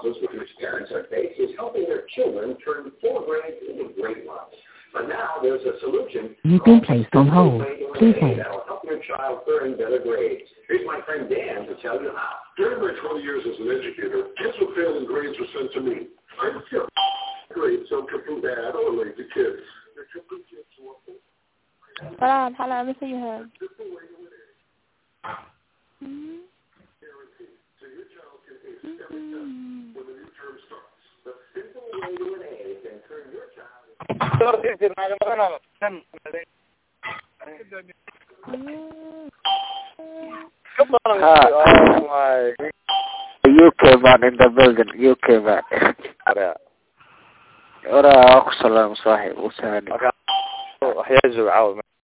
spouses with which parents are faced is helping their children turn poor grades into great lives. But now there's a solution. You've been placed on hold. Please wait. That'll help your child earn better grades. Here's my friend Dan to tell you how. During my 20 years as an educator, kids with failing grades were sent to me. I'm sure grades don't come from dad or lazy kids. Hold on, hold on, let me see you home. ukman in the building ukman waraa ku salaam saaxiib usaani waxyaa zuucaawa